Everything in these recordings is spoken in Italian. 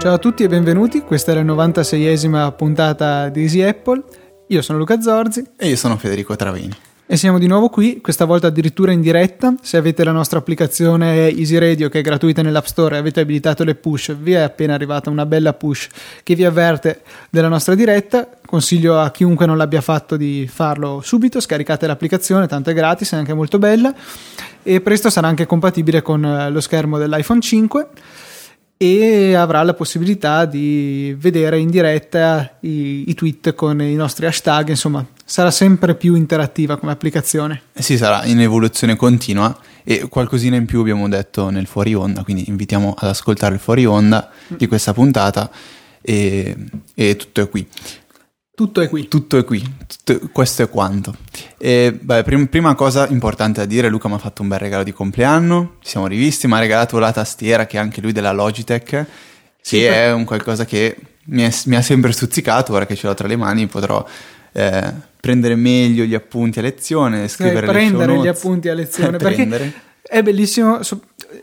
Ciao a tutti e benvenuti, questa è la 96esima puntata di Easy Apple. Io sono Luca Zorzi e io sono Federico Travini. E siamo di nuovo qui, questa volta addirittura in diretta. Se avete la nostra applicazione Easy Radio che è gratuita nell'App Store e avete abilitato le push, vi è appena arrivata una bella push che vi avverte della nostra diretta. Consiglio a chiunque non l'abbia fatto di farlo subito, scaricate l'applicazione, tanto è gratis, è anche molto bella e presto sarà anche compatibile con eh, lo schermo dell'iPhone 5 e avrà la possibilità di vedere in diretta i, i, tweet con i nostri hashtag, insomma sarà sempre più interattiva come applicazione. Eh sì, sarà in evoluzione continua e qualcosina in più abbiamo detto nel fuori onda, quindi invitiamo ad ascoltare il fuori onda di questa puntata e, e tutto è qui. Tutto è qui. Tutto è qui, tutto, questo è quanto. E, beh, prim, prima cosa importante da dire, Luca mi ha fatto un bel regalo di compleanno, ci siamo rivisti, mi ha regalato la tastiera che è anche lui della Logitech, sì, che per... è un qualcosa che mi, è, mi, ha sempre stuzzicato, ora che ce l'ho tra le mani potrò eh, prendere meglio gli appunti a lezione, scrivere eh, prendere gli appunti a lezione, perché è bellissimo,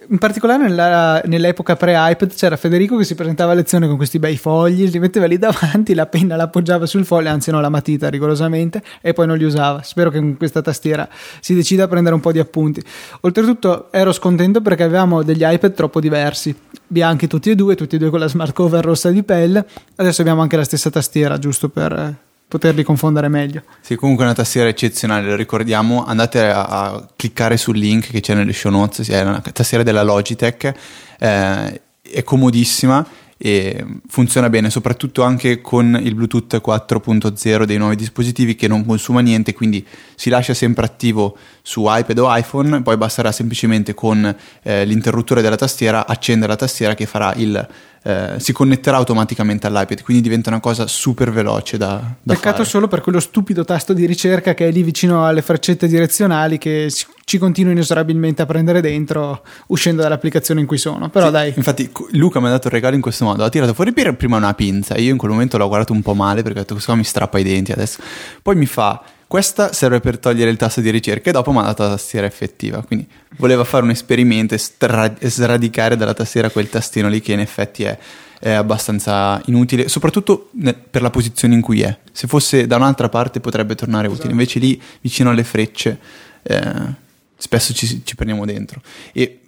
in particolare nella, nell'epoca pre-iPad c'era Federico che si presentava a lezione con questi bei fogli, li metteva lì davanti, la penna la appoggiava sul foglio, anzi no, la matita rigorosamente, e poi non li usava. Spero che con questa tastiera si decida a prendere un po' di appunti. Oltretutto ero scontento perché avevamo degli iPad troppo diversi, bianchi tutti e due, tutti e due con la smart cover rossa di pelle, adesso abbiamo anche la stessa tastiera, giusto per poterli confondere meglio. Sì, comunque è una tastiera eccezionale, lo ricordiamo, andate a, a, cliccare sul link che c'è nelle show notes, è una tastiera della Logitech, eh, è comodissima e funziona bene, soprattutto anche con il Bluetooth 4.0 dei nuovi dispositivi che non consuma niente, quindi si lascia sempre attivo su iPad o iPhone, poi basterà semplicemente con eh, l'interruttore della tastiera accendere la tastiera che farà il eh, si connetterà automaticamente all'iPad, quindi diventa una cosa super veloce da, da Peccato fare. solo per quello stupido tasto di ricerca che è lì vicino alle freccette direzionali che ci continua inesorabilmente a prendere dentro uscendo dall'applicazione in cui sono. Però sì, dai. Infatti Luca mi ha dato il regalo in questo modo, ha tirato fuori prima una pinza, io in quel momento l'ho guardato un po' male perché ho detto questo qua mi strappa i denti adesso. Poi mi fa questa serve per togliere il tasto di ricerca e dopo dato la tastiera effettiva. Quindi voleva fare un esperimento e stra- sradicare dalla tastiera quel tastino lì che in effetti è, è abbastanza inutile, soprattutto ne- per la posizione in cui è. Se fosse da un'altra parte potrebbe tornare esatto. utile, invece lì vicino alle frecce eh, spesso ci, ci prendiamo dentro. E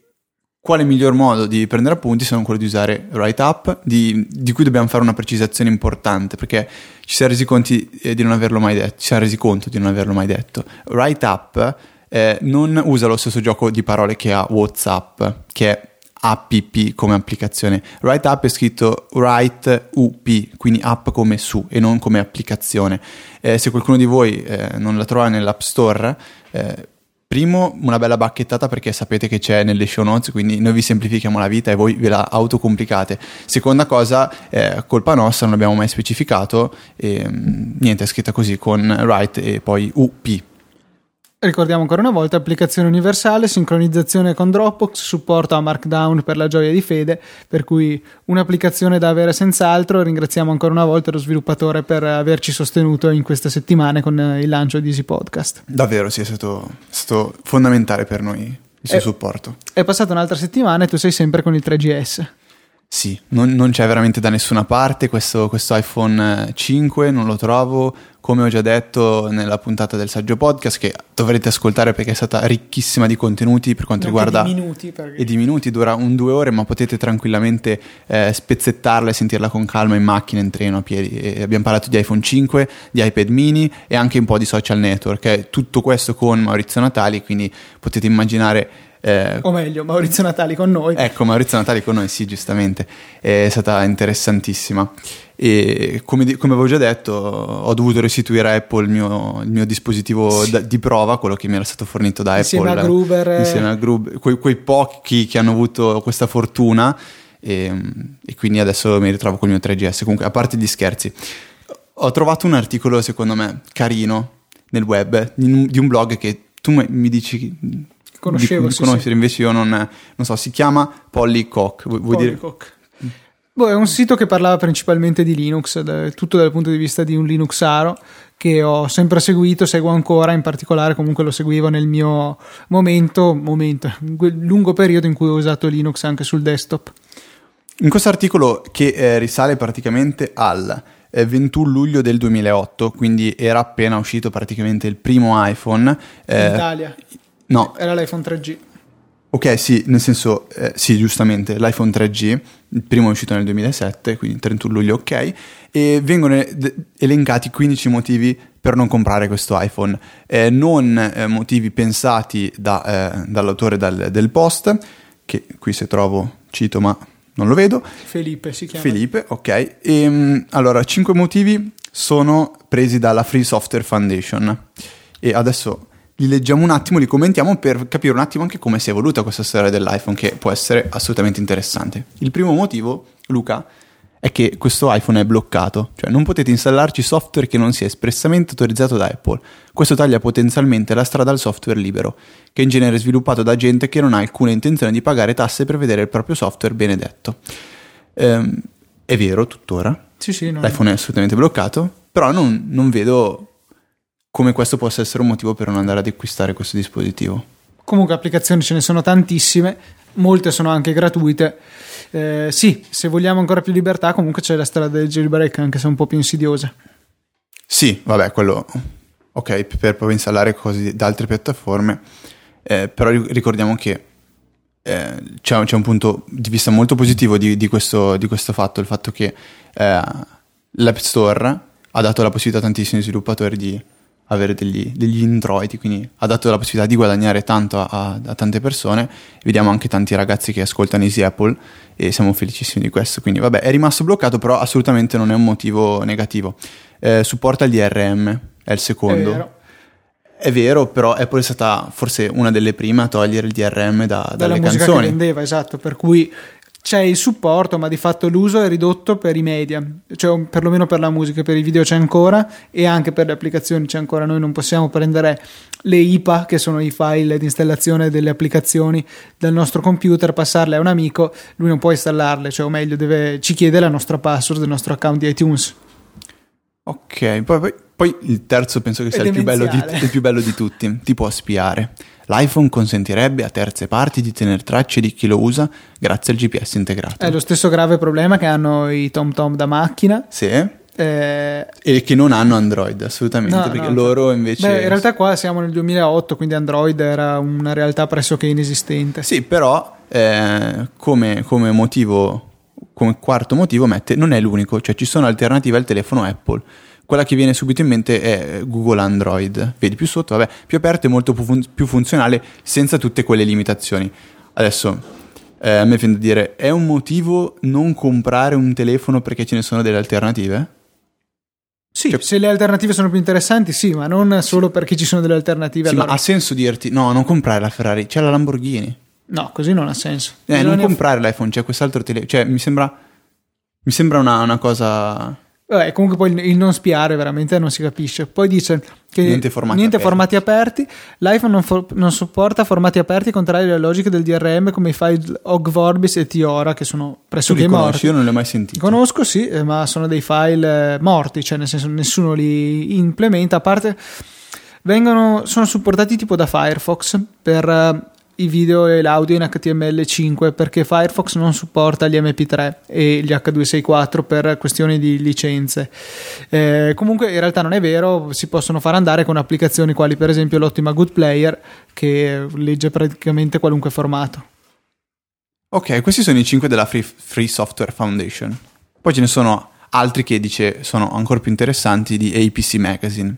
quale miglior modo di prendere appunti se non quello di usare Write Up, di, di, cui dobbiamo fare una precisazione importante, perché ci si è resi conto eh, di non averlo mai detto, ci si è resi conto di non averlo mai detto. Write Up eh, non usa lo stesso gioco di parole che ha WhatsApp, che è app come applicazione. Write Up è scritto Write UP, quindi app come su e non come applicazione. Eh, se qualcuno di voi eh, non la trova nell'App Store, eh, Primo, una bella bacchettata perché sapete che c'è nelle show notes, quindi noi vi semplifichiamo la vita e voi ve la autocomplicate. Seconda cosa, eh, colpa nostra, non l'abbiamo mai specificato, e, mm, niente, è scritta così con write e poi UP. Ricordiamo ancora una volta applicazione universale, sincronizzazione con Dropbox, supporto a Markdown per la gioia di Fede, per cui un'applicazione da avere senz'altro. Ringraziamo ancora una volta lo sviluppatore per averci sostenuto in queste settimane con il lancio di Easy Podcast. Davvero, sì, è stato, è stato fondamentale per noi il suo è, supporto. È passata un'altra settimana e tu sei sempre con il 3GS. Sì, non, non, c'è veramente da nessuna parte questo, questo, iPhone 5, non lo trovo, come ho già detto nella puntata del saggio podcast che dovrete ascoltare perché è stata ricchissima di contenuti per quanto non riguarda... Di minuti, perché... E di minuti, dura un due ore ma potete tranquillamente eh, spezzettarla e sentirla con calma in macchina, in treno, a piedi. E abbiamo parlato di iPhone 5, di iPad mini e anche un po' di social network, tutto questo con Maurizio Natali, quindi potete immaginare eh, o meglio, Maurizio Natali con noi. Ecco, Maurizio Natali con noi, sì, giustamente. È stata interessantissima. E come, come avevo già detto, ho dovuto restituire a Apple il mio, il mio dispositivo sì. da, di prova, quello che mi era stato fornito da insieme Apple. A Gruber, insieme a Gruber. Quei, quei pochi che hanno avuto questa fortuna. E, e quindi adesso mi ritrovo con il mio 3GS. Comunque, a parte gli scherzi, ho trovato un articolo, secondo me, carino nel web di un blog che tu mi dici conoscevo, di, sì, conoscere, sì. invece io non, non, so, si chiama Polly Cock. Vuoi, Polly dire? Boh, è un sito che parlava principalmente di Linux, tutto dal punto di vista di un Linuxaro che ho sempre seguito, seguo ancora, in particolare comunque lo seguivo nel mio momento, momento lungo periodo in cui ho usato Linux anche sul desktop. In questo articolo che eh, risale praticamente al 21 eh, luglio del 2008, quindi era appena uscito praticamente il primo iPhone. Eh, in Italia? No. Era l'iPhone 3G. Ok, sì, nel senso, eh, sì, giustamente, l'iPhone 3G, il primo è uscito nel 2007, quindi 31 luglio, ok, e vengono elencati 15 motivi per non comprare questo iPhone, eh, non eh, motivi pensati da, eh, dall'autore dal, del post, che qui se trovo cito ma non lo vedo. Felipe si chiama. Felipe, ok. E, ehm, allora, 5 motivi sono presi dalla Free Software Foundation e adesso li leggiamo un attimo, li commentiamo per capire un attimo anche come si è evoluta questa storia dell'iPhone, che può essere assolutamente interessante. Il primo motivo, Luca, è che questo iPhone è bloccato, cioè non potete installarci software che non sia espressamente autorizzato da Apple. Questo taglia potenzialmente la strada al software libero, che in genere è sviluppato da gente che non ha alcuna intenzione di pagare tasse per vedere il proprio software benedetto. Ehm, è vero, tuttora. Sì, sì, no. L'iPhone è assolutamente bloccato, però non, non vedo come questo possa essere un motivo per non andare ad acquistare questo dispositivo. Comunque applicazioni ce ne sono tantissime, molte sono anche gratuite. Eh, sì, se vogliamo ancora più libertà, comunque c'è la strada del jailbreak, anche se un po' più insidiosa. Sì, vabbè, quello ok, per poi installare cose da altre piattaforme, eh, però ricordiamo che eh, c'è, c'è, un punto di vista molto positivo di, di, questo, di questo, fatto, il fatto che eh, l'App Store ha dato la possibilità a tantissimi sviluppatori di avere degli, degli, introiti, quindi ha dato la possibilità di guadagnare tanto a, a, tante persone. Vediamo anche tanti ragazzi che ascoltano Easy Apple e siamo felicissimi di questo. Quindi vabbè, è rimasto bloccato, però assolutamente non è un motivo negativo. Eh, supporta il DRM, è il secondo. È vero. È vero, però Apple è stata forse una delle prime a togliere il DRM da, dalle musica canzoni. che vendeva, esatto, per cui c'è il supporto, ma di fatto l'uso è ridotto per i media, cioè perlomeno per la musica, per i video c'è ancora e anche per le applicazioni c'è ancora. Noi non possiamo prendere le IPA, che sono i file di installazione delle applicazioni dal nostro computer, passarle a un amico, lui non può installarle, cioè o meglio deve, ci chiede la nostra password del nostro account di iTunes. Ok, poi, poi, poi il terzo penso che sia il più, di, il più bello di tutti, ti può spiare l'iPhone consentirebbe a terze parti di tenere tracce di chi lo usa grazie al GPS integrato. È lo stesso grave problema che hanno i TomTom da macchina. Sì. Eh... E che non hanno Android, assolutamente, no, perché no. loro invece... Beh, in realtà qua siamo nel 2008, quindi Android era una realtà pressoché inesistente. Sì, però eh, come, come motivo, come quarto motivo mette, non è l'unico, cioè ci sono alternative al telefono Apple quella che viene subito in mente è Google Android. Vedi più sotto, vabbè, più aperto e molto più, fun- più funzionale senza tutte quelle limitazioni. Adesso, eh, a me viene da dire, è un motivo non comprare un telefono perché ce ne sono delle alternative? Sì, cioè, se le alternative sono più interessanti, sì, ma non solo perché ci sono delle alternative. Sì, allora... ma ha senso dirti, no, non comprare la Ferrari, c'è la Lamborghini. No, così non ha senso. Eh, non comprare l'iPhone, c'è quest'altro telefono. Cioè, mi sembra, mi sembra una, una cosa Vabbè, comunque poi il non spiare veramente non si capisce. Poi dice che niente formati, niente aperti. formati aperti. L'iPhone non, for- non, supporta formati aperti contrari alle logiche del DRM come i file OG Vorbis e Tiora che sono pressoché morti. Io non li ho mai sentiti. Conosco sì, eh, ma sono dei file eh, morti, cioè nel senso nessuno li implementa. A parte vengono, sono supportati tipo da Firefox per eh, i video e l'audio in HTML5 perché Firefox non supporta gli MP3 e gli H264 per questioni di licenze. Eh, comunque in realtà non è vero, si possono far andare con applicazioni quali per esempio l'ottima Good Player che legge praticamente qualunque formato. Ok, questi sono i 5 della Free, Free Software Foundation. Poi ce ne sono altri che dice sono ancora più interessanti di APC Magazine.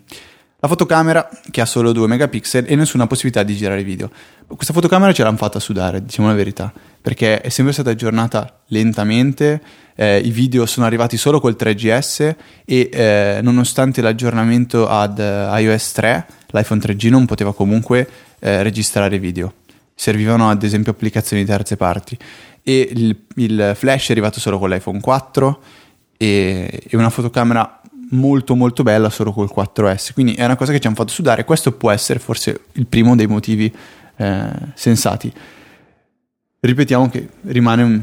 La fotocamera che ha solo 2 megapixel e nessuna possibilità di girare video. Questa fotocamera ce l'hanno fatta sudare, diciamo la verità, perché è sempre stata aggiornata lentamente, eh, i video sono arrivati solo col 3GS e eh, nonostante l'aggiornamento ad uh, iOS 3, l'iPhone 3G non poteva comunque eh, registrare video. Servivano ad esempio applicazioni di terze parti e il, il flash è arrivato solo con l'iPhone 4 e, e una fotocamera molto molto bella solo col 4S, quindi è una cosa che ci hanno fatto sudare, questo può essere forse il primo dei motivi eh, sensati. Ripetiamo che rimane un,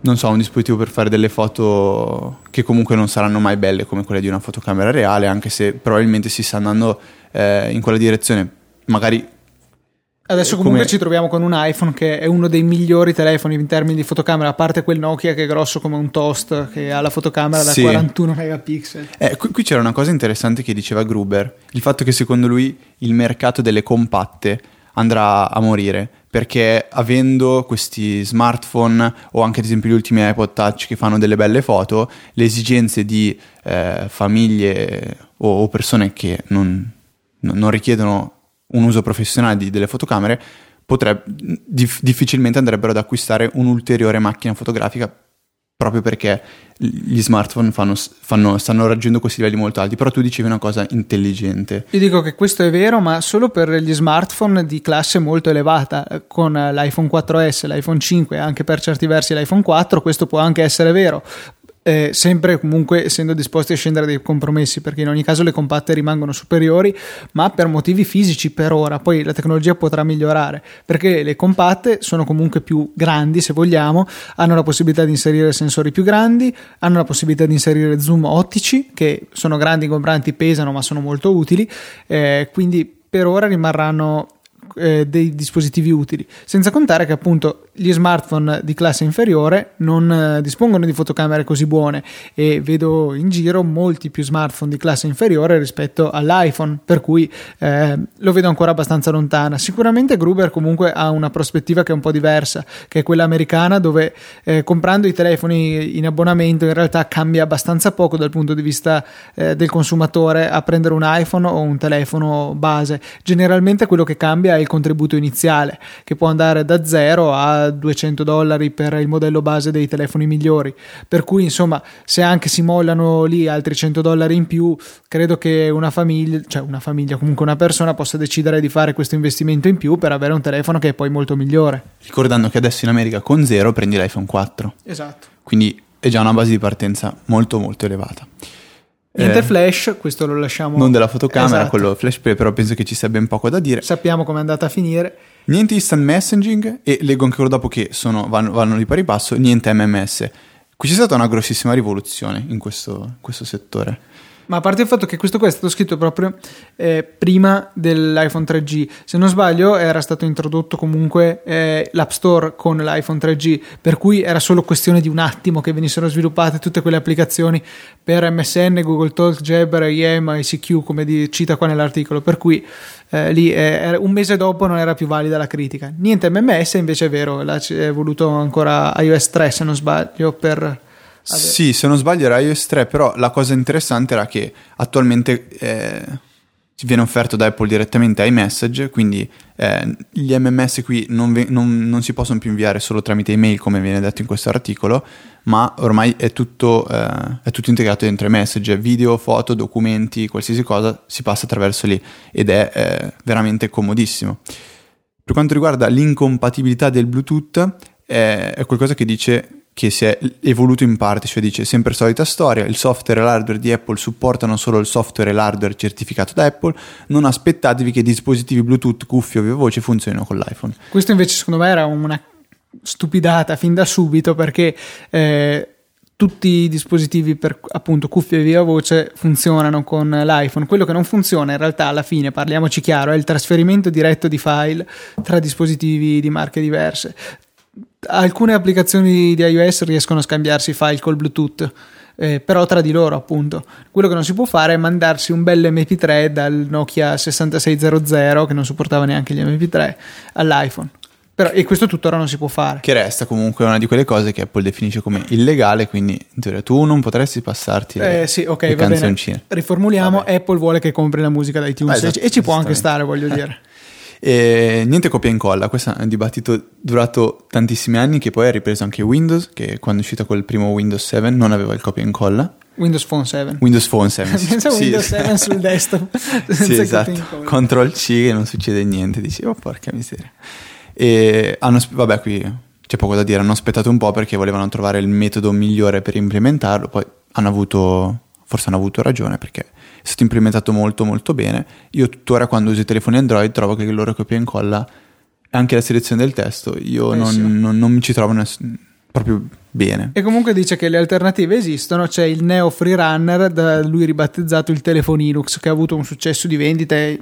non so, un dispositivo per fare delle foto che comunque non saranno mai belle come quelle di una fotocamera reale, anche se probabilmente si sta andando eh, in quella direzione. Magari Adesso comunque come... ci troviamo con un iPhone che è uno dei migliori telefoni in termini di fotocamera, a parte quel Nokia che è grosso come un toast, che ha la fotocamera da sì. 41 megapixel. Eh, qui, qui, c'era una cosa interessante che diceva Gruber, il fatto che secondo lui il mercato delle compatte andrà a morire, perché avendo questi smartphone o anche ad esempio gli ultimi iPod Touch che fanno delle belle foto, le esigenze di eh, famiglie o, o, persone che non, non richiedono un uso professionale di, delle fotocamere, potrebbe, dif- difficilmente andrebbero ad acquistare un'ulteriore macchina fotografica proprio perché gli smartphone fanno, fanno, stanno raggiungendo questi livelli molto alti, però tu dicevi una cosa intelligente. Io dico che questo è vero, ma solo per gli smartphone di classe molto elevata, con l'iPhone 4S, l'iPhone 5 e anche per certi versi l'iPhone 4, questo può anche essere vero eh, sempre comunque essendo disposti a scendere dei compromessi perché in ogni caso le compatte rimangono superiori ma per motivi fisici per ora. Poi la tecnologia potrà migliorare perché le compatte sono comunque più grandi se vogliamo hanno la possibilità di inserire sensori più grandi hanno la possibilità di inserire zoom ottici che sono grandi ingombranti pesano ma sono molto utili. Eh, quindi per ora rimarranno eh, dei dispositivi utili, senza contare che appunto gli smartphone di classe inferiore non eh, dispongono di fotocamere così buone e vedo in giro molti più smartphone di classe inferiore rispetto all'iPhone, per cui eh, lo vedo ancora abbastanza lontana. Sicuramente Gruber comunque ha una prospettiva che è un po' diversa, che è quella americana dove eh, comprando i telefoni in abbonamento in realtà cambia abbastanza poco dal punto di vista eh, del consumatore a prendere un iPhone o un telefono base. Generalmente quello che cambia è il contributo iniziale, che può andare da 0 a 200 dollari per il modello base dei telefoni migliori. Per cui, insomma, se anche si mollano lì altri 100 dollari in più, credo che una famiglia, cioè una famiglia, comunque una persona possa decidere di fare questo investimento in più per avere un telefono che è poi molto migliore. Ricordando che adesso in America con 0 prendi l'iPhone 4. Esatto. Quindi è già una base di partenza molto molto elevata. Niente eh, flash, questo lo lasciamo. Non della fotocamera, esatto. quello flash play, però penso che ci sia ben poco da dire. Sappiamo come è andata a finire. Niente instant messaging e leggo ancora dopo che sono, vanno, vanno, di pari passo, niente MMS. Qui c'è stata una grossissima rivoluzione in questo, in questo settore. Ma a parte il fatto che questo qua è stato scritto proprio eh, prima dell'iPhone 3G, se non sbaglio era stato introdotto comunque eh, l'App Store con l'iPhone 3G, per cui era solo questione di un attimo che venissero sviluppate tutte quelle applicazioni per MSN, Google Talk, Jabber, IM, ICQ, come di, cita qua nell'articolo, per cui eh, lì eh, un mese dopo non era più valida la critica. Niente MMS invece è vero, l'ha voluto ancora iOS 3 se non sbaglio per sì, se non sbaglio era iOS 3, però la cosa interessante era che attualmente eh, viene offerto da Apple direttamente ai message, quindi eh, gli MMS qui non, ve- non, non, si possono più inviare solo tramite email come viene detto in questo articolo, ma ormai è tutto, eh, è tutto integrato dentro i message, video, foto, documenti, qualsiasi cosa si passa attraverso lì ed è eh, veramente comodissimo. Per quanto riguarda l'incompatibilità del Bluetooth, eh, è qualcosa che dice che si è evoluto in parte, cioè dice sempre solita storia, il software e l'hardware di Apple supportano solo il software e l'hardware certificato da Apple, non aspettatevi che dispositivi Bluetooth, cuffie o voce funzionino con l'iPhone. Questo invece secondo me era una stupidata fin da subito perché eh, tutti i dispositivi per appunto cuffie e viva voce funzionano con l'iPhone. Quello che non funziona in realtà alla fine, parliamoci chiaro, è il trasferimento diretto di file tra dispositivi di marche diverse alcune applicazioni di iOS riescono a scambiarsi file col Bluetooth. Eh, però tra di loro appunto. Quello che non si può fare è mandarsi un bel mp3 dal Nokia 6600 che non supportava neanche gli mp3 all'iPhone. Però, e questo tuttora non si può fare. Che resta comunque una di quelle cose che Apple definisce come illegale quindi in teoria tu non potresti passarti le, eh, sì, okay, le canzoncine. Riformuliamo Vabbè. Apple vuole che compri la musica da iTunes ah, esatto, e ci può anche stare voglio dire E niente copia e incolla, questo è un dibattito durato tantissimi anni che poi ha ripreso anche Windows, che quando è uscito quel primo Windows 7 non aveva il copia e incolla. Windows Phone 7. Windows Phone 7. Pensa sì. Windows 7 sul desktop. sì, esatto. Control C e non succede niente, dici, oh porca miseria. E hanno, vabbè, qui c'è poco da dire, hanno aspettato un po' perché volevano trovare il metodo migliore per implementarlo, poi hanno avuto, forse hanno avuto ragione perché è stato implementato molto molto bene. Io tuttora quando uso i telefoni Android trovo che il loro copia e incolla anche la selezione del testo, io non, non, non, mi ci trovo ness- proprio bene. E comunque dice che le alternative esistono, c'è il Neo Freerunner, da lui ribattezzato il telefono Linux, che ha avuto un successo di vendite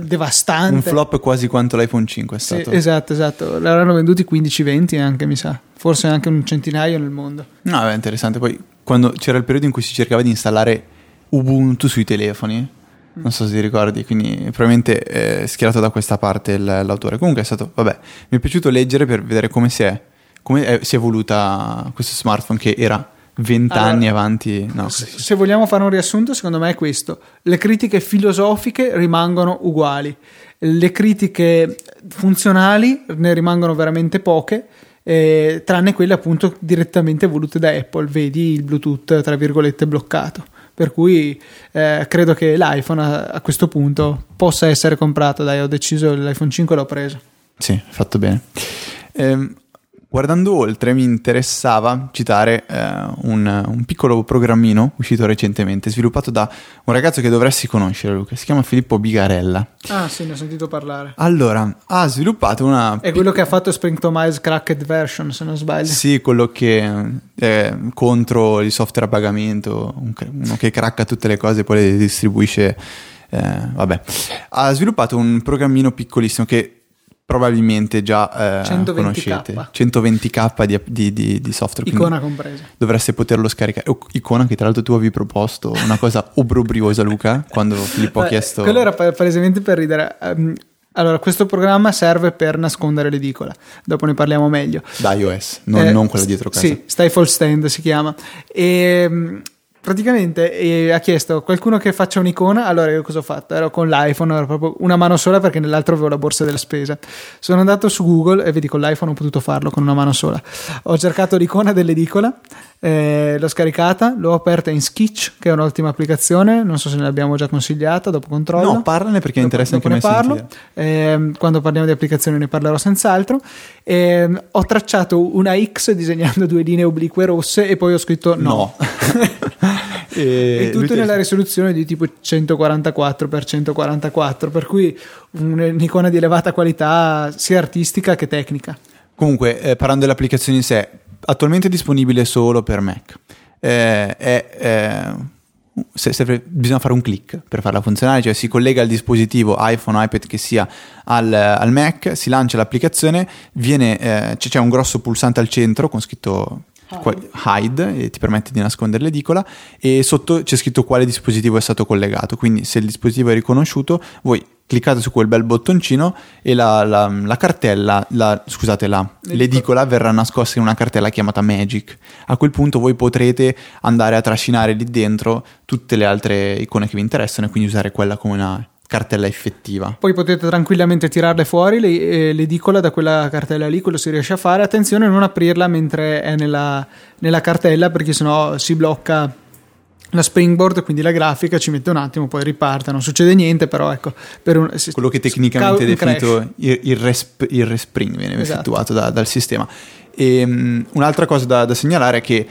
devastante. Un flop quasi quanto l'iPhone 5 è Sì, stato. esatto, esatto. L'hanno venduti 15-20 anche, mi sa. Forse anche un centinaio nel mondo. No, è interessante. Poi quando c'era il periodo in cui si cercava di installare Ubuntu sui telefoni, non so se ti ricordi, quindi probabilmente è schierato da questa parte l'autore. Comunque è stato, vabbè, mi è piaciuto leggere per vedere come si è, come è- si è evoluta questo smartphone che era 20 Allora, anni avanti. No, Se, se vogliamo fare un riassunto, secondo me è questo. Le critiche filosofiche rimangono uguali, le critiche funzionali ne rimangono veramente poche, eh, tranne quelle appunto direttamente volute da Apple, vedi il Bluetooth tra virgolette bloccato. Per cui eh, credo che l'iPhone a, a questo punto possa essere comprato. Dai, ho deciso l'iPhone 5 l'ho preso. Sì, fatto bene. Ehm, guardando oltre, mi interessava citare eh, un, un piccolo programmino uscito recentemente, sviluppato da un ragazzo che dovresti conoscere, Luca. Si chiama Filippo Bigarella. Ah, sì, ne ho sentito parlare. Allora, ha sviluppato una. È quello che ha fatto Spring Tomize Cracked Version, se non sbaglio. Sì, quello che è contro il software a pagamento, un- uno che cracca tutte le cose e poi le distribuisce. eh, vabbè, ha sviluppato un programmino piccolissimo che probabilmente già eh, 120K. conoscete 120k di, di- di- di software Icona compresa. dovreste poterlo scaricare icona che tra l'altro tu avevi proposto una cosa obbrobriosa Luca quando Filippo ha chiesto Quello era pa- palesemente per ridere. Ehm, allora, questo programma serve per nascondere l'edicola. Dopo ne parliamo meglio. da iOS non, Eh, non quella dietro casa Sì, Stifle Stand si chiama. E mh, praticamente eh, ha chiesto qualcuno che faccia un'icona. Allora, io cosa ho fatto? Ero con l'iPhone, ero proprio una mano sola perché nell'altro avevo la borsa della spesa. Sono andato su Google e vedi, con l'iPhone ho potuto farlo con una mano sola. Ho cercato l'icona dell'edicola, eh, l'ho scaricata, l'ho aperta in Sketch, che è un'ottima applicazione. Non so se ne l'abbiamo già consigliata, dopo controllo. no parlane perché Dopo- interessa anche dopo a me parlo. Ehm, quando parliamo di applicazioni ne parlerò senz'altro. Ehm, ho tracciato una X disegnando due linee oblique rosse e poi ho scritto no. e, E tutto nella te- risoluzione di tipo 144 x 144, per cui un'icona di elevata qualità sia artistica che tecnica. Comunque, eh, parlando dell'applicazione in sé, attualmente è disponibile solo per Mac. Eh, è, eh, se- serve- bisogna fare un click per farla funzionare, cioè si collega al dispositivo iPhone iPad che sia al, al Mac, si lancia l'applicazione, viene, eh, c- c'è un grosso pulsante al centro con scritto hide. E ti permette di nascondere l'edicola e sotto c'è scritto quale dispositivo è stato collegato. Quindi se il dispositivo è riconosciuto voi cliccate su quel bel bottoncino e la, la- la cartella la, scusate la, L'edicola. l'edicola verrà nascosta in una cartella chiamata Magic. A quel punto voi potrete andare a trascinare lì dentro tutte le altre icone che vi interessano e quindi usare quella come una cartella effettiva Poi potete tranquillamente tirarle fuori le- eh, l'edicola da quella cartella lì, quello si riesce a fare. Attenzione a non aprirla mentre è nella, nella cartella perché sennò si blocca la springboard, quindi la grafica ci mette un attimo, poi riparte, non succede niente, però ecco, per un, quello che tecnicamente è definito il, il, resp- il respring viene Esatto. effettuato da- dal sistema. E, mh, un'altra cosa da, da segnalare è che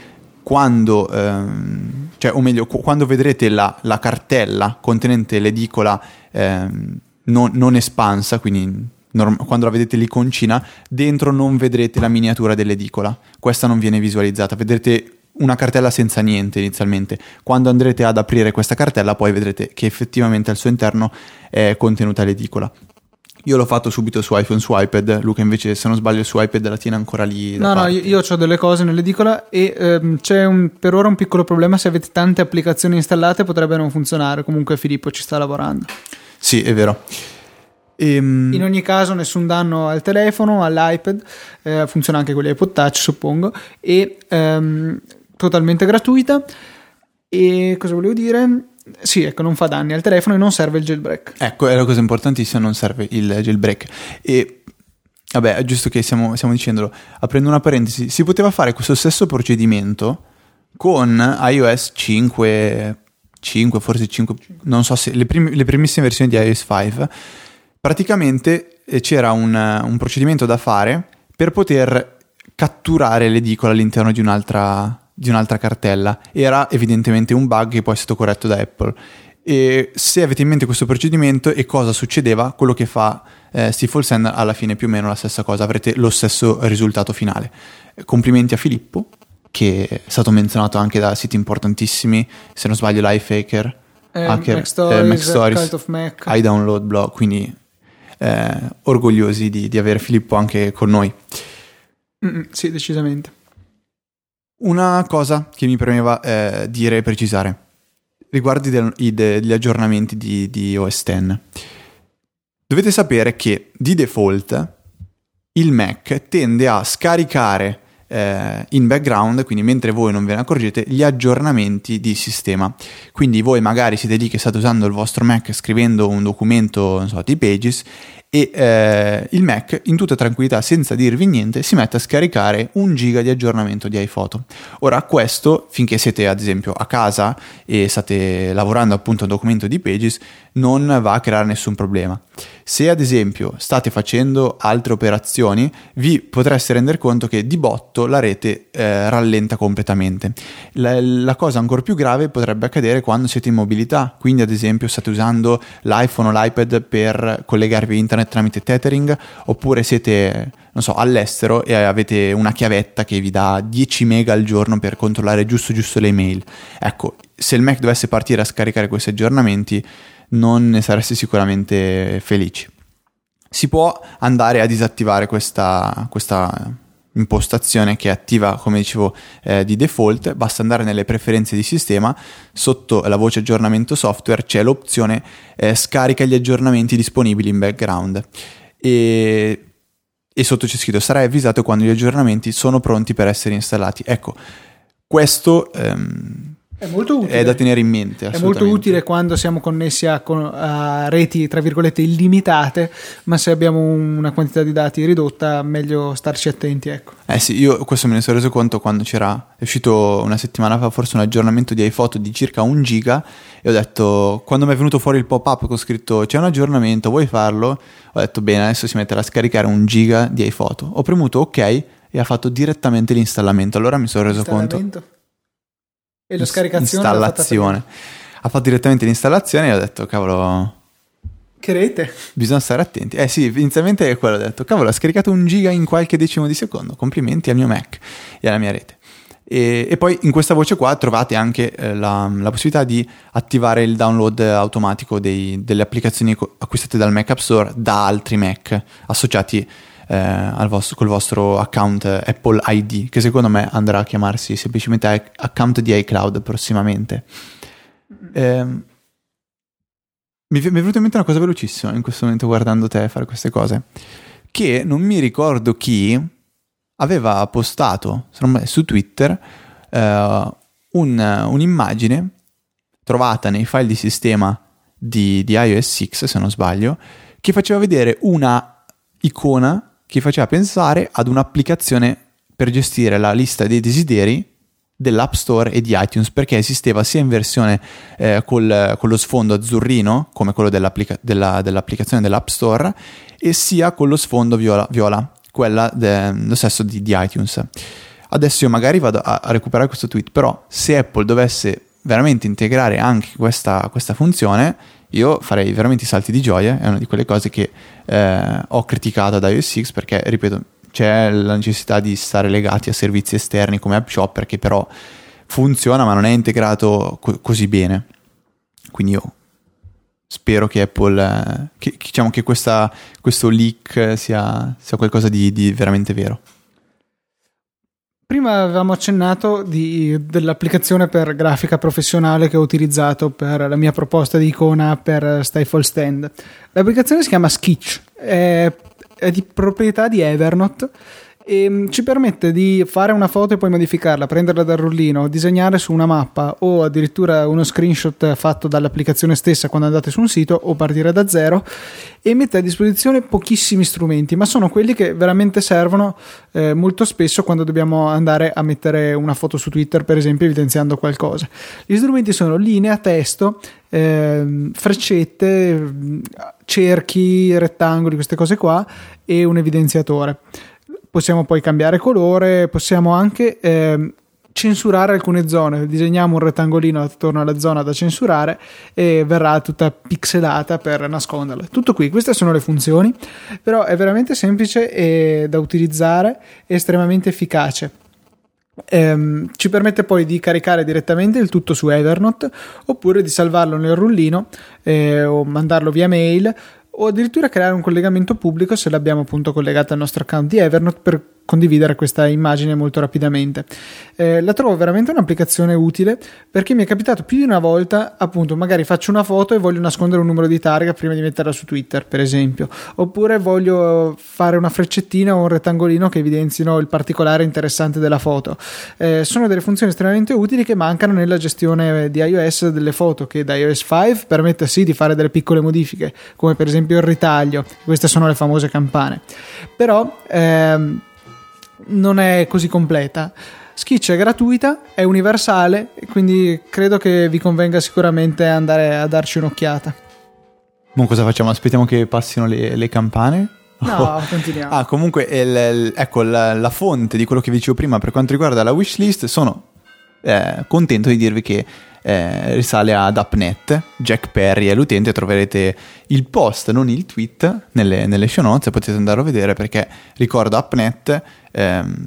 quando, ehm, cioè, o meglio, qu- quando vedrete la, la cartella contenente l'edicola ehm, non, non espansa, quindi norm- quando la vedete l'iconcina, dentro non vedrete la miniatura dell'edicola. Questa non viene visualizzata, vedrete una cartella senza niente inizialmente. Quando andrete ad aprire questa cartella, poi vedrete che effettivamente al suo interno è contenuta l'edicola. Io l'ho fatto subito su iPhone, su iPad. Luca, invece, se non sbaglio, su iPad la tiene ancora lì. No, no, parte. io, ho delle cose nell'edicola e ehm, c'è un- per ora un piccolo problema. Se avete tante applicazioni installate potrebbe non funzionare. Comunque Filippo ci sta lavorando. Sì, è vero. Ehm, In ogni caso nessun danno al telefono, all'iPad, eh, funziona anche con gli iPod Touch suppongo, e ehm, totalmente gratuita. E cosa volevo dire? Sì, ecco, non fa danni al telefono e non serve il jailbreak. Ecco, è la cosa importantissima, non serve il jailbreak. E vabbè, è giusto che stiamo, stiamo dicendolo, aprendo una parentesi, si poteva fare questo stesso procedimento con iOS 5, 5 forse 5, non so se, le, prim- le primissime versioni di iOS 5. Praticamente eh, c'era un, un procedimento da fare per poter catturare l'edicola all'interno di un'altra, di un'altra cartella. Era evidentemente un bug che poi è stato corretto da Apple. E se avete in mente questo procedimento e cosa succedeva, quello che fa eh, Stifle Send alla fine più o meno la stessa cosa, avrete lo stesso risultato finale. Complimenti a Filippo, che è stato menzionato anche da siti importantissimi, se non sbaglio Lifehacker, Eh, Hacker, Mac Stories, eh, Mac Stories, iDownload Blog, quindi eh, orgogliosi di, di avere Filippo anche con noi. Mm, sì, decisamente. Una cosa che mi premeva eh, dire e precisare riguardo del- i- degli aggiornamenti di, di OS X. Dovete sapere che di default il Mac tende a scaricare eh, in background, quindi mentre voi non ve ne accorgete, gli aggiornamenti di sistema. Quindi voi magari siete lì che state usando il vostro Mac scrivendo un documento, non so, di Pages e eh, il Mac in tutta tranquillità, senza dirvi niente, si mette a scaricare un giga di aggiornamento di iPhoto. Ora questo, finché siete ad esempio a casa e state lavorando appunto a un documento di Pages, non va a creare nessun problema. Se ad esempio state facendo altre operazioni, vi potreste rendere conto che di botto la rete eh, rallenta completamente. La, la cosa ancora più grave potrebbe accadere quando siete in mobilità, quindi ad esempio state usando l'iPhone o l'iPad per collegarvi a internet tramite tethering, oppure siete, non so, all'estero e avete una chiavetta che vi dà 10 mega al giorno per controllare giusto giusto le email. Ecco, se il Mac dovesse partire a scaricare questi aggiornamenti, non ne sareste sicuramente felici. Si può andare a disattivare questa, questa impostazione che è attiva, come dicevo, eh, di default. Basta andare nelle preferenze di sistema, sotto la voce aggiornamento software c'è l'opzione eh, scarica gli aggiornamenti disponibili in background. E, e sotto c'è scritto sarai avvisato quando gli aggiornamenti sono pronti per essere installati. Ecco, questo ehm, È molto utile. è da tenere in mente. È molto utile quando siamo connessi a, a reti, tra virgolette, illimitate, ma se abbiamo una quantità di dati ridotta, meglio starci attenti, ecco. Eh sì, io questo me ne sono reso conto quando c'era, è uscito una settimana fa forse un aggiornamento di iPhoto di circa un giga e ho detto, quando mi è venuto fuori il pop-up con scritto c'è un aggiornamento, vuoi farlo? Ho detto bene, adesso si metterà a scaricare un giga di iPhoto. Ho premuto ok e ha fatto direttamente l'installamento, allora mi sono reso conto... E la scaricazione Installazione. Ha fatto direttamente l'installazione e ho detto, cavolo. Che rete? Bisogna stare attenti. Eh sì, inizialmente è quello, ho detto, cavolo, ha scaricato un giga in qualche decimo di secondo, complimenti al mio Mac e alla mia rete. E, e poi in questa voce qua trovate anche eh, la, la possibilità di attivare il download automatico dei- delle applicazioni acquistate dal Mac App Store da altri Mac associati eh, al vostro, col vostro account Apple ID, che secondo me andrà a chiamarsi semplicemente account di iCloud prossimamente. Ehm, mi, mi è venuta in mente una cosa velocissima in questo momento guardando te fare queste cose. Che non mi ricordo chi aveva postato su Twitter eh, un- un'immagine trovata nei file di sistema di, di iOS 6, se non sbaglio, che faceva vedere una icona che faceva pensare ad un'applicazione per gestire la lista dei desideri dell'App Store e di iTunes perché esisteva sia in versione eh, col- con lo sfondo azzurrino come quello dell'applica- della- dell'applicazione dell'App Store e sia con lo sfondo viola, viola quella de- lo stesso di, di iTunes. Adesso io magari vado a, a recuperare questo tweet però se Apple dovesse veramente integrare anche questa, questa funzione io farei veramente i salti di gioia è una di quelle cose che eh, ho criticato ad iOS 6 perché ripeto c'è la necessità di stare legati a servizi esterni come App Shopper che però funziona ma non è integrato co- così bene. Quindi io spero che Apple, eh, che, diciamo che questa, questo leak sia, sia qualcosa di, di veramente vero. Prima avevamo accennato di- dell'applicazione per grafica professionale che ho utilizzato per la mia proposta di icona per Stifle Stand. L'applicazione si chiama Sketch, è, è di proprietà di Evernote e mm, ci permette di fare una foto e poi modificarla, prenderla dal rullino, disegnare su una mappa o addirittura uno screenshot fatto dall'applicazione stessa quando andate su un sito o partire da zero e mette a disposizione pochissimi strumenti, ma sono quelli che veramente servono eh, molto spesso quando dobbiamo andare a mettere una foto su Twitter, per esempio, evidenziando qualcosa. Gli strumenti sono linea, testo, ehm, freccette, mm, cerchi, rettangoli, queste cose qua e un evidenziatore. Possiamo poi cambiare colore, possiamo anche ehm, censurare alcune zone. Disegniamo un rettangolino attorno alla zona da censurare e verrà tutta pixelata per nasconderla. Tutto qui, queste sono le funzioni, però è veramente semplice e da utilizzare e estremamente efficace. Ehm, ci permette poi di caricare direttamente il tutto su Evernote oppure di salvarlo nel rullino eh, o mandarlo via mail o addirittura creare un collegamento pubblico se l'abbiamo appunto collegato al nostro account di Evernote per condividere questa immagine molto rapidamente. Eh, la trovo veramente un'applicazione utile perché mi è capitato più di una volta, appunto, magari faccio una foto e voglio nascondere un numero di targa prima di metterla su Twitter, per esempio, oppure voglio fare una freccettina o un rettangolino che evidenzino il particolare interessante della foto. Eh, sono delle funzioni estremamente utili che mancano nella gestione di iOS delle foto, che da iOS 5 permette sì di fare delle piccole modifiche, come per esempio il ritaglio, queste sono le famose campane. Però ehm, non è così completa. Skitch è gratuita, è universale, quindi credo che vi convenga sicuramente andare a darci un'occhiata. Ma cosa facciamo? Aspettiamo che passino le, le campane? No, oh. continuiamo. Ah, comunque, il, il, ecco la, la, fonte di quello che vi dicevo prima per quanto riguarda la wishlist, sono eh, contento di dirvi che eh, risale ad Upnet, Jack Perry è l'utente, troverete il post, non il tweet, nelle, nelle show notes, potete andarlo a vedere perché ricordo Upnet ehm,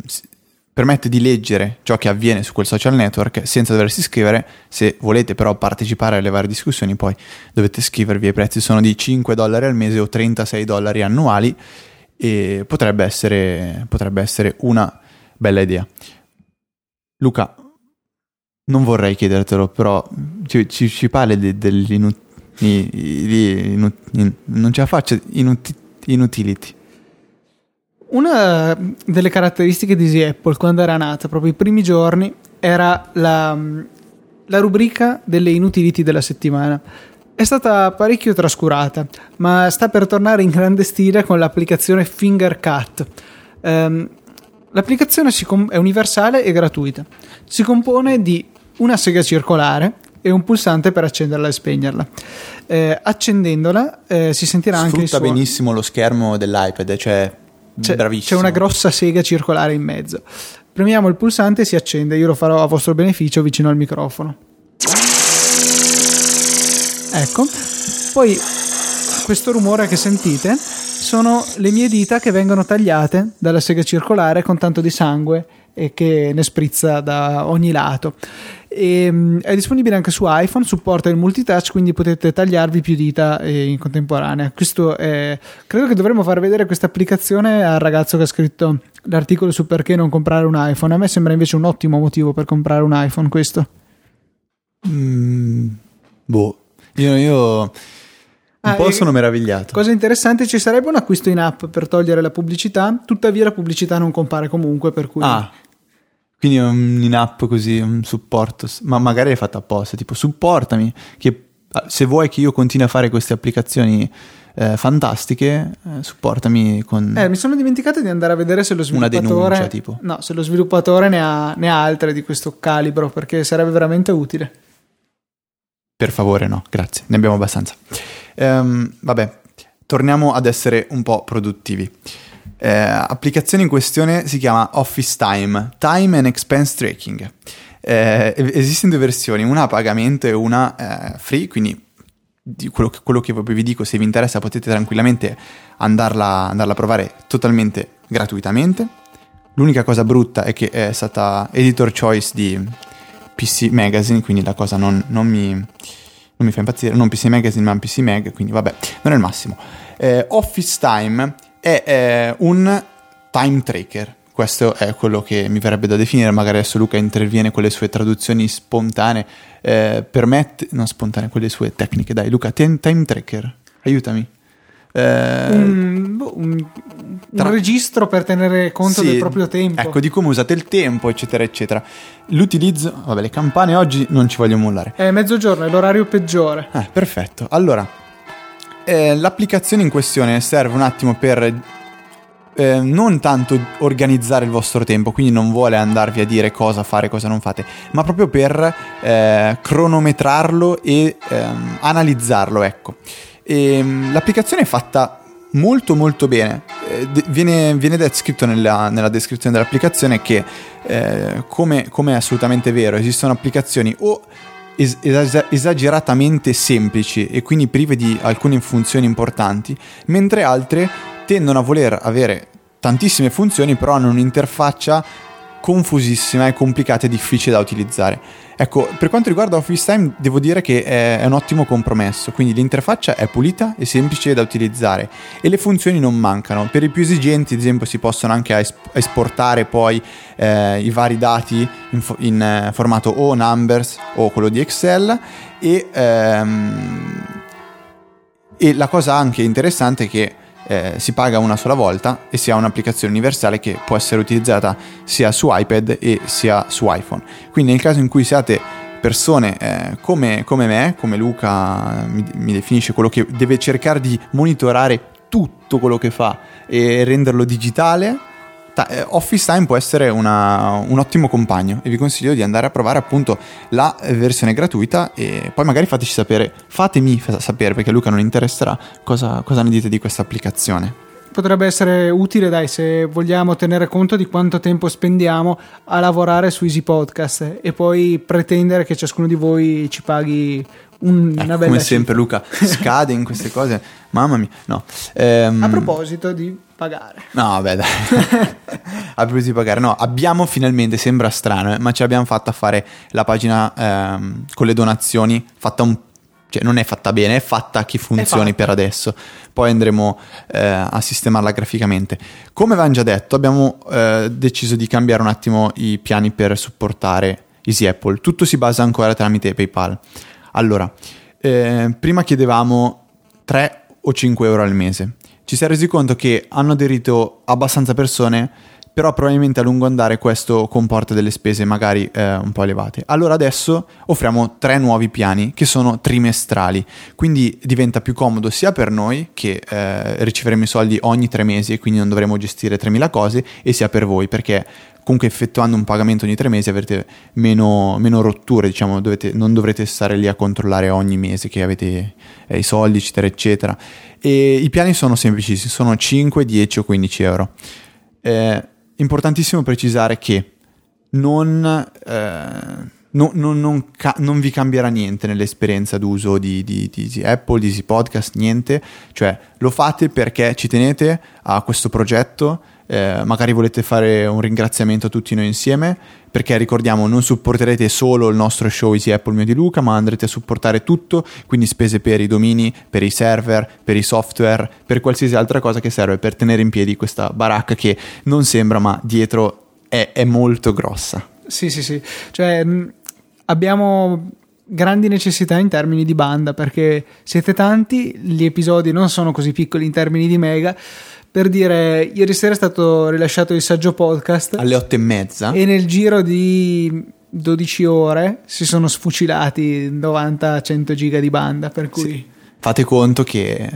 permette di leggere ciò che avviene su quel social network senza doversi iscrivere, se volete però partecipare alle varie discussioni poi dovete iscrivervi, i prezzi sono di 5 dollari al mese o 36 dollari annuali e potrebbe essere, potrebbe essere una bella idea. Luca, non vorrei chiedertelo, però ci, ci, ci parli dell'inut... non ce la faccio, inuti, inutility. Una delle caratteristiche di Easy Apple quando era nata, proprio i primi giorni, era la, la rubrica delle inutility della settimana. È stata parecchio trascurata, ma sta per tornare in grande stile con l'applicazione Fingercut. Um, l'applicazione com- è universale e gratuita. Si compone di una sega circolare e un pulsante per accenderla e spegnerla. Eh, accendendola eh, si sentirà Sfrutta anche il suono. benissimo lo schermo dell'iPad, cioè c'è, bravissimo. C'è una grossa sega circolare in mezzo. Premiamo il pulsante e si accende. Io lo farò a vostro beneficio vicino al microfono. Ecco. Poi questo rumore che sentite sono le mie dita che vengono tagliate dalla sega circolare con tanto di sangue che ne sprizza da ogni lato. E, ehm, è disponibile anche su iPhone, supporta il multitouch, quindi potete tagliarvi più dita eh, in contemporanea. Questo è, credo che dovremmo far vedere questa applicazione al ragazzo che ha scritto l'articolo su perché non comprare un iPhone. A me sembra invece un ottimo motivo per comprare un iPhone questo. Mm, boh, io, io un ah, po' sono meravigliato. Cosa interessante, ci sarebbe un acquisto in app per togliere la pubblicità, tuttavia la pubblicità non compare comunque, per cui... Ah, quindi un in app così, un supporto, ma magari è fatto apposta, tipo supportami, che ah, se vuoi che io continui a fare queste applicazioni eh, fantastiche, eh, supportami con... Eh, mi sono dimenticato di andare a vedere se lo sviluppatore... Una denuncia, tipo. No, se lo sviluppatore ne ha, ne ha altre di questo calibro, perché sarebbe veramente utile. Per favore, no, grazie, ne abbiamo abbastanza. Ehm, vabbè, torniamo ad essere un po' produttivi. Eh, applicazione in questione si chiama Office Time, Time and Expense Tracking. Eh, esistono due versioni, una a pagamento e una eh, free, quindi quello che, quello che, vi dico, se vi interessa potete tranquillamente andarla, andarla a provare totalmente gratuitamente. L'unica cosa brutta è che è stata editor choice di PC Magazine, quindi la cosa non, non, mi, non mi, fa impazzire, non PC Magazine ma PC Mag, quindi vabbè, non è il massimo. Eh, Office Time è eh, un time tracker. Questo è quello che mi verrebbe da definire, magari adesso Luca interviene con le sue traduzioni spontanee, eh, permette, non spontanee, con le sue tecniche, dai Luca, time tracker, aiutami. Eh, un, boh, un, tra... un, registro per tenere conto sì, del proprio tempo. Ecco, di come usate il tempo, eccetera, eccetera. L'utilizzo, vabbè, le campane oggi non ci voglio mollare. È mezzogiorno, è l'orario peggiore. Eh, perfetto. Allora, eh, l'applicazione in questione serve un attimo per eh, non tanto organizzare il vostro tempo, quindi non vuole andarvi a dire cosa fare cosa non fate, ma proprio per eh, cronometrarlo e ehm, analizzarlo, ecco. E, ehm, l'applicazione è fatta molto molto bene. Eh, viene, viene descritto nella, nella, descrizione dell'applicazione che, eh, come, come, è assolutamente vero, esistono applicazioni o es- esageratamente semplici e quindi prive di alcune funzioni importanti, mentre altre tendono a voler avere tantissime funzioni però hanno un'interfaccia confusissima e complicata e difficile da utilizzare. Ecco, per quanto riguarda Office Time, devo dire che è, un ottimo compromesso, quindi l'interfaccia è pulita e semplice da utilizzare e le funzioni non mancano. Per i più esigenti, ad esempio, si possono anche esportare poi eh, i vari dati in, in eh, formato o Numbers o quello di Excel e, ehm, e la cosa anche interessante è che eh, si paga una sola volta e si ha un'applicazione universale che può essere utilizzata sia su iPad e sia su iPhone. Quindi nel caso in cui siate persone eh, come, come, me, come Luca mi, mi definisce quello che deve cercare di monitorare tutto quello che fa e renderlo digitale, Office Time può essere una, un ottimo compagno e vi consiglio di andare a provare appunto la versione gratuita e poi magari fateci sapere, fatemi sapere perché a Luca non interesserà cosa, cosa ne dite di questa applicazione potrebbe essere utile, dai, se vogliamo tenere conto di quanto tempo spendiamo a lavorare su Easy Podcast e poi pretendere che ciascuno di voi ci paghi un, ecco, una bella Come sempre, Luca scade in queste cose. Mamma mia, no. Ehm... A proposito di pagare. No, vabbè, dai. a proposito di pagare, no, abbiamo finalmente, sembra strano, eh, ma ce l'abbiamo fatta a fare la pagina ehm, con le donazioni, fatta un cioè non è fatta bene, è fatta che funzioni per adesso. Poi andremo eh, a sistemarla graficamente. Come avevamo già detto, abbiamo eh, deciso di cambiare un attimo i piani per supportare Easy Apple. Tutto si basa ancora tramite PayPal. Allora, eh, prima chiedevamo 3 o 5 euro al mese. Ci si è resi conto che hanno aderito abbastanza persone però probabilmente a lungo andare questo comporta delle spese magari eh, un po' elevate. Allora adesso offriamo tre nuovi piani che sono trimestrali, quindi diventa più comodo sia per noi che eh, riceveremo i soldi ogni tre mesi e quindi non dovremo gestire 3.000 cose, e sia per voi perché comunque effettuando un pagamento ogni tre mesi avrete meno, meno rotture, diciamo, dovete, non dovrete stare lì a controllare ogni mese che avete eh, i soldi, eccetera, eccetera. E i piani sono semplicissimi, sono 5, 10 o 15 euro. Eh, importantissimo precisare che non, eh, no, non, non, ca- non, vi cambierà niente nell'esperienza d'uso di, di, di Apple, di Easy Podcast, niente. Cioè, lo fate perché ci tenete a questo progetto eh, magari volete fare un ringraziamento a tutti noi insieme, perché ricordiamo non supporterete solo il nostro show Easy Apple mio di Luca, ma andrete a supportare tutto, quindi spese per i domini, per i server, per i software, per qualsiasi altra cosa che serve per tenere in piedi questa baracca che non sembra, ma dietro è, è molto grossa. Sì, sì, sì. Cioè, abbiamo grandi necessità in termini di banda perché siete tanti, gli episodi non sono così piccoli in termini di mega per dire, ieri sera è stato rilasciato il saggio podcast. Alle otto e mezza. E nel giro di 12 ore si sono sfucilati 90-100 giga di banda. Per cui... Sì. Fate conto che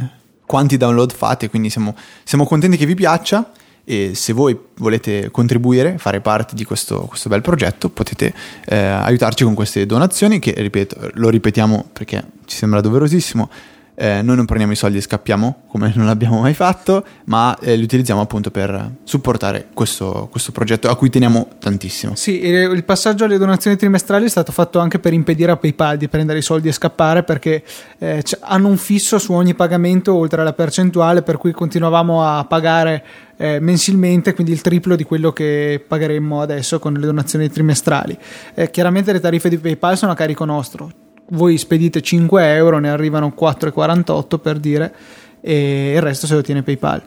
quanti download fate, quindi siamo, siamo contenti che vi piaccia e se voi volete contribuire, fare parte di questo, questo bel progetto, potete eh, aiutarci con queste donazioni che, ripeto, lo ripetiamo perché ci sembra doverosissimo, eh, noi non prendiamo i soldi e scappiamo come non l'abbiamo mai fatto, ma eh, li utilizziamo appunto per supportare questo, questo, progetto a cui teniamo tantissimo. Sì, il passaggio alle donazioni trimestrali è stato fatto anche per impedire a PayPal di prendere i soldi e scappare perché eh, hanno un fisso su ogni pagamento oltre alla percentuale per cui continuavamo a pagare eh, mensilmente, quindi il triplo di quello che pagheremmo adesso con le donazioni trimestrali. Eh, chiaramente le tariffe di PayPal sono a carico nostro, voi spedite 5 euro, ne arrivano 4,48 per dire, e il resto se lo tiene PayPal.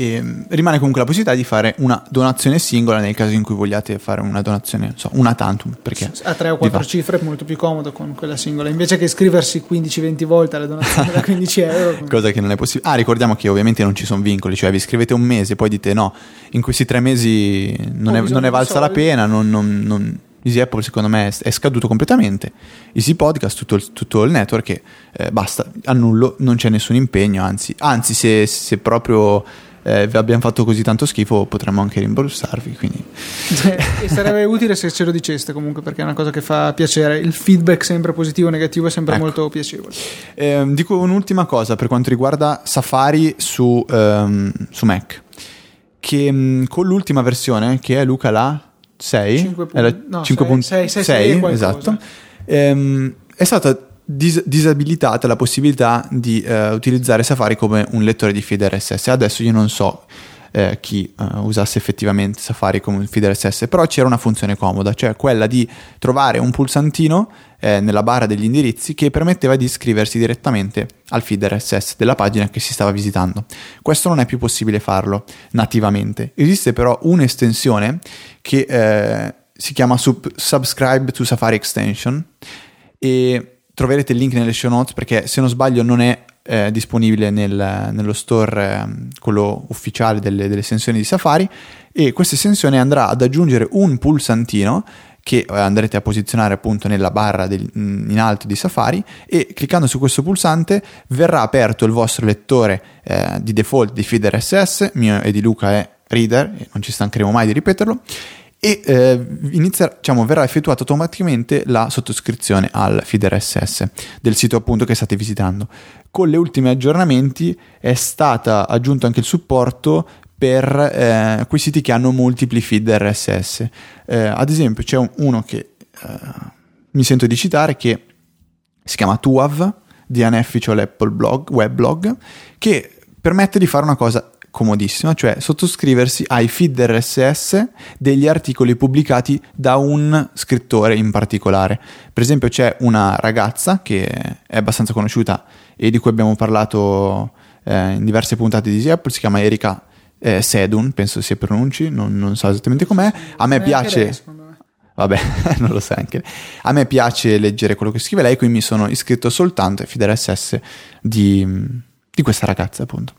E mm, rimane comunque la possibilità di fare una donazione singola nel caso in cui vogliate fare una donazione, so, una tantum. Perché a 3 o 4 cifre è molto più comodo con quella singola, invece che iscriversi 15-20 volte alla donazione da 15 euro. Cosa che non è possibile. Ah, ricordiamo che ovviamente non ci sono vincoli, cioè vi iscrivete un mese, poi dite no, in questi tre mesi non, è, non è, valsa la pena, non, non, non Easy Apple secondo me è scaduto completamente. Easy Podcast, tutto il, tutto il network, eh, basta, annullo, non c'è nessun impegno, anzi, anzi se, se proprio eh, vi abbiamo fatto così tanto schifo, potremmo anche rimborsarvi. Quindi. e sarebbe utile se ce lo diceste comunque, perché è una cosa che fa piacere. Il feedback sempre positivo o negativo è sempre ecco. molto piacevole. Eh, dico un'ultima cosa per quanto riguarda Safari su, um, su Mac, che um, con l'ultima versione, che è Luca la 6, 5. È la no, 5.6, esatto, ehm, è stata dis- disabilitata la possibilità di uh, utilizzare Safari come un lettore di feed RSS. Adesso io non so eh, chi uh, usasse effettivamente Safari come feed RSS, però c'era una funzione comoda, cioè quella di trovare un pulsantino eh, nella barra degli indirizzi che permetteva di iscriversi direttamente al feed RSS della pagina che si stava visitando. Questo non è più possibile farlo nativamente. Esiste però un'estensione che eh, si chiama sub- Subscribe to Safari Extension e troverete il link nelle show notes perché se non sbaglio non è eh, disponibile nel, nello store, eh, quello ufficiale delle, delle estensioni di Safari e questa estensione andrà ad aggiungere un pulsantino che eh, andrete a posizionare appunto nella barra del, in alto di Safari e cliccando su questo pulsante verrà aperto il vostro lettore eh, di default di feed RSS, mio e di Luca è Reader, non ci stancheremo mai di ripeterlo, e eh, inizia, diciamo, verrà effettuata automaticamente la sottoscrizione al feed RSS del sito appunto che state visitando. Con gli ultimi aggiornamenti è stato aggiunto anche il supporto per eh, quei siti che hanno multipli feed RSS. Eh, ad esempio c'è un, uno che eh, mi sento di citare che si chiama Tuav, di Unofficial Apple Blog, Weblog, che permette di fare una cosa comodissima, cioè sottoscriversi ai feed RSS degli articoli pubblicati da un scrittore in particolare. Per esempio c'è una ragazza che è abbastanza conosciuta e di cui abbiamo parlato eh, in diverse puntate di Apple, si chiama Erika eh, Sedun, penso si pronunci, non, non, so esattamente com'è. A me piace... Vabbè, non lo sai anche. A me piace leggere quello che scrive lei, quindi mi sono iscritto soltanto ai feed RSS di, di questa ragazza, appunto.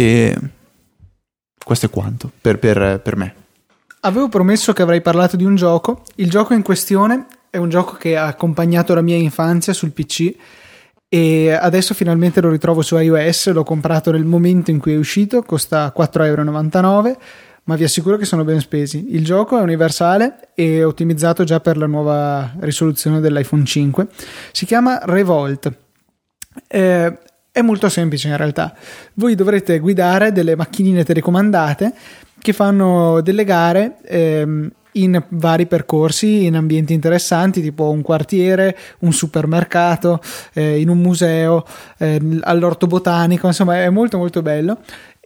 E questo è quanto per, per, per me. Avevo promesso che avrei parlato di un gioco. Il gioco in questione è un gioco che ha accompagnato la mia infanzia sul PC e adesso finalmente lo ritrovo su iOS, l'ho comprato nel momento in cui è uscito, costa 4,99€, ma vi assicuro che sono ben spesi. Il gioco è universale e ottimizzato già per la nuova risoluzione dell'iPhone 5. Si chiama Revolt. Eh, è molto semplice in realtà. Voi dovrete guidare delle macchinine telecomandate che fanno delle gare ehm, in vari percorsi, in ambienti interessanti, tipo un quartiere, un supermercato, eh, in un museo, eh, all'orto botanico, insomma è molto molto bello.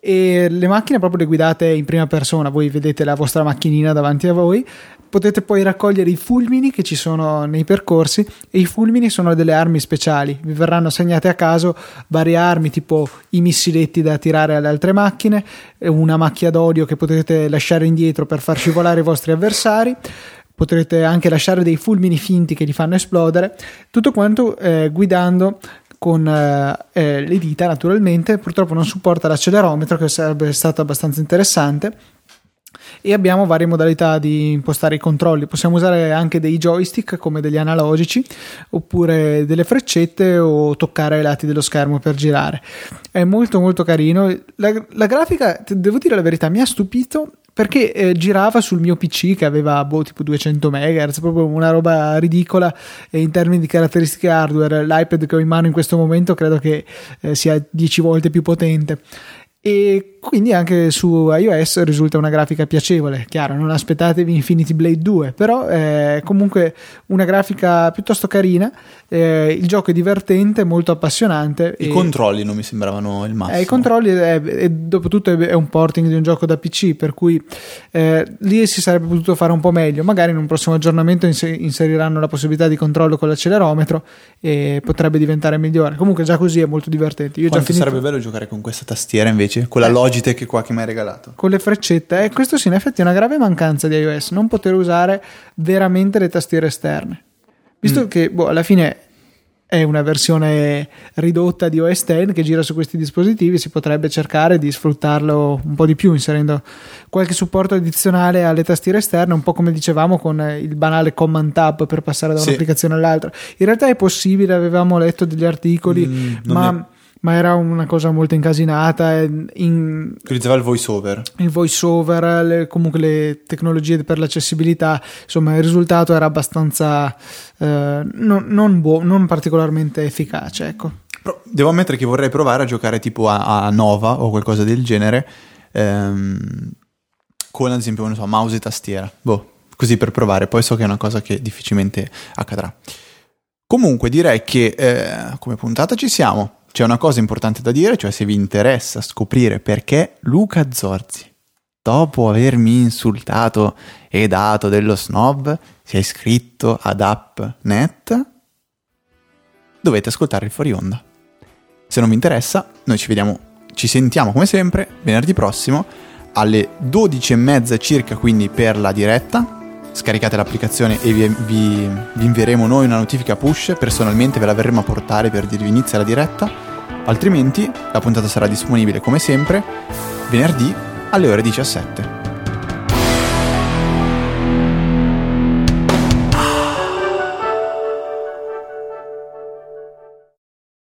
E le macchine proprio le guidate in prima persona, voi vedete la vostra macchinina davanti a voi. Potete poi raccogliere i fulmini che ci sono nei percorsi e i fulmini sono delle armi speciali, vi verranno assegnate a caso varie armi tipo i missiletti da tirare alle altre macchine, una macchia d'olio che potete lasciare indietro per far scivolare i vostri avversari, potrete anche lasciare dei fulmini finti che li fanno esplodere, tutto quanto eh, guidando con eh, eh le dita naturalmente, purtroppo non supporta l'accelerometro che sarebbe stato abbastanza interessante e abbiamo varie modalità di impostare i controlli. Possiamo usare anche dei joystick come degli analogici oppure delle freccette o toccare ai lati dello schermo per girare. È molto molto carino. La, la grafica, devo dire la verità, mi ha stupito perché eh, girava sul mio PC che aveva boh, tipo 200 MHz, proprio una roba ridicola e in termini di caratteristiche hardware. L'iPad che ho in mano in questo momento credo che eh, sia 10 volte più potente e quindi anche su iOS risulta una grafica piacevole. Chiaro, non aspettatevi Infinity Blade 2, però è comunque una grafica piuttosto carina. Eh, il gioco è divertente, molto appassionante. I controlli non mi sembravano il massimo. Eh, I controlli, è, è, dopo tutto, è un porting di un gioco da PC, per cui eh, lì si sarebbe potuto fare un po' meglio. Magari in un prossimo aggiornamento inseriranno la possibilità di controllo con l'accelerometro e potrebbe diventare migliore. Comunque, già così è molto divertente. Io Quanto già finito... sarebbe bello giocare con questa tastiera invece? Invece? Con la eh. Logitech qua che mi hai regalato? Con le freccette. E eh, questo sì, in effetti è una grave mancanza di iOS, non poter usare veramente le tastiere esterne. Visto mm. che boh, alla fine è una versione ridotta di OS X che gira su questi dispositivi, si potrebbe cercare di sfruttarlo un po' di più inserendo qualche supporto addizionale alle tastiere esterne, un po' come dicevamo con il banale Command Tab per passare da un'applicazione sì. all'altra. In realtà è possibile, avevamo letto degli articoli, mm, ma ma era una cosa molto incasinata. In, Utilizzava il voice over. Il voice over, le, comunque le tecnologie per l'accessibilità, insomma il risultato era abbastanza eh, non, non, buo, non particolarmente efficace. Ecco. Però devo ammettere che vorrei provare a giocare tipo a, a Nova o qualcosa del genere. Ehm, con ad esempio, non so, mouse e tastiera. Boh, così per provare. Poi so che è una cosa che difficilmente accadrà. Comunque direi che eh, come puntata ci siamo. C'è una cosa importante da dire, cioè se vi interessa scoprire perché Luca Zorzi, dopo avermi insultato e dato dello snob, si è iscritto ad App.net, dovete ascoltare il fuori onda. Se non vi interessa, noi ci vediamo, ci sentiamo come sempre venerdì prossimo alle 12.30 circa, quindi per la diretta. Scaricate l'applicazione e vi, vi, vi invieremo noi una notifica push. Personalmente ve la verremo a portare per dirvi inizia la diretta. Altrimenti la puntata sarà disponibile come sempre venerdì alle ore 17.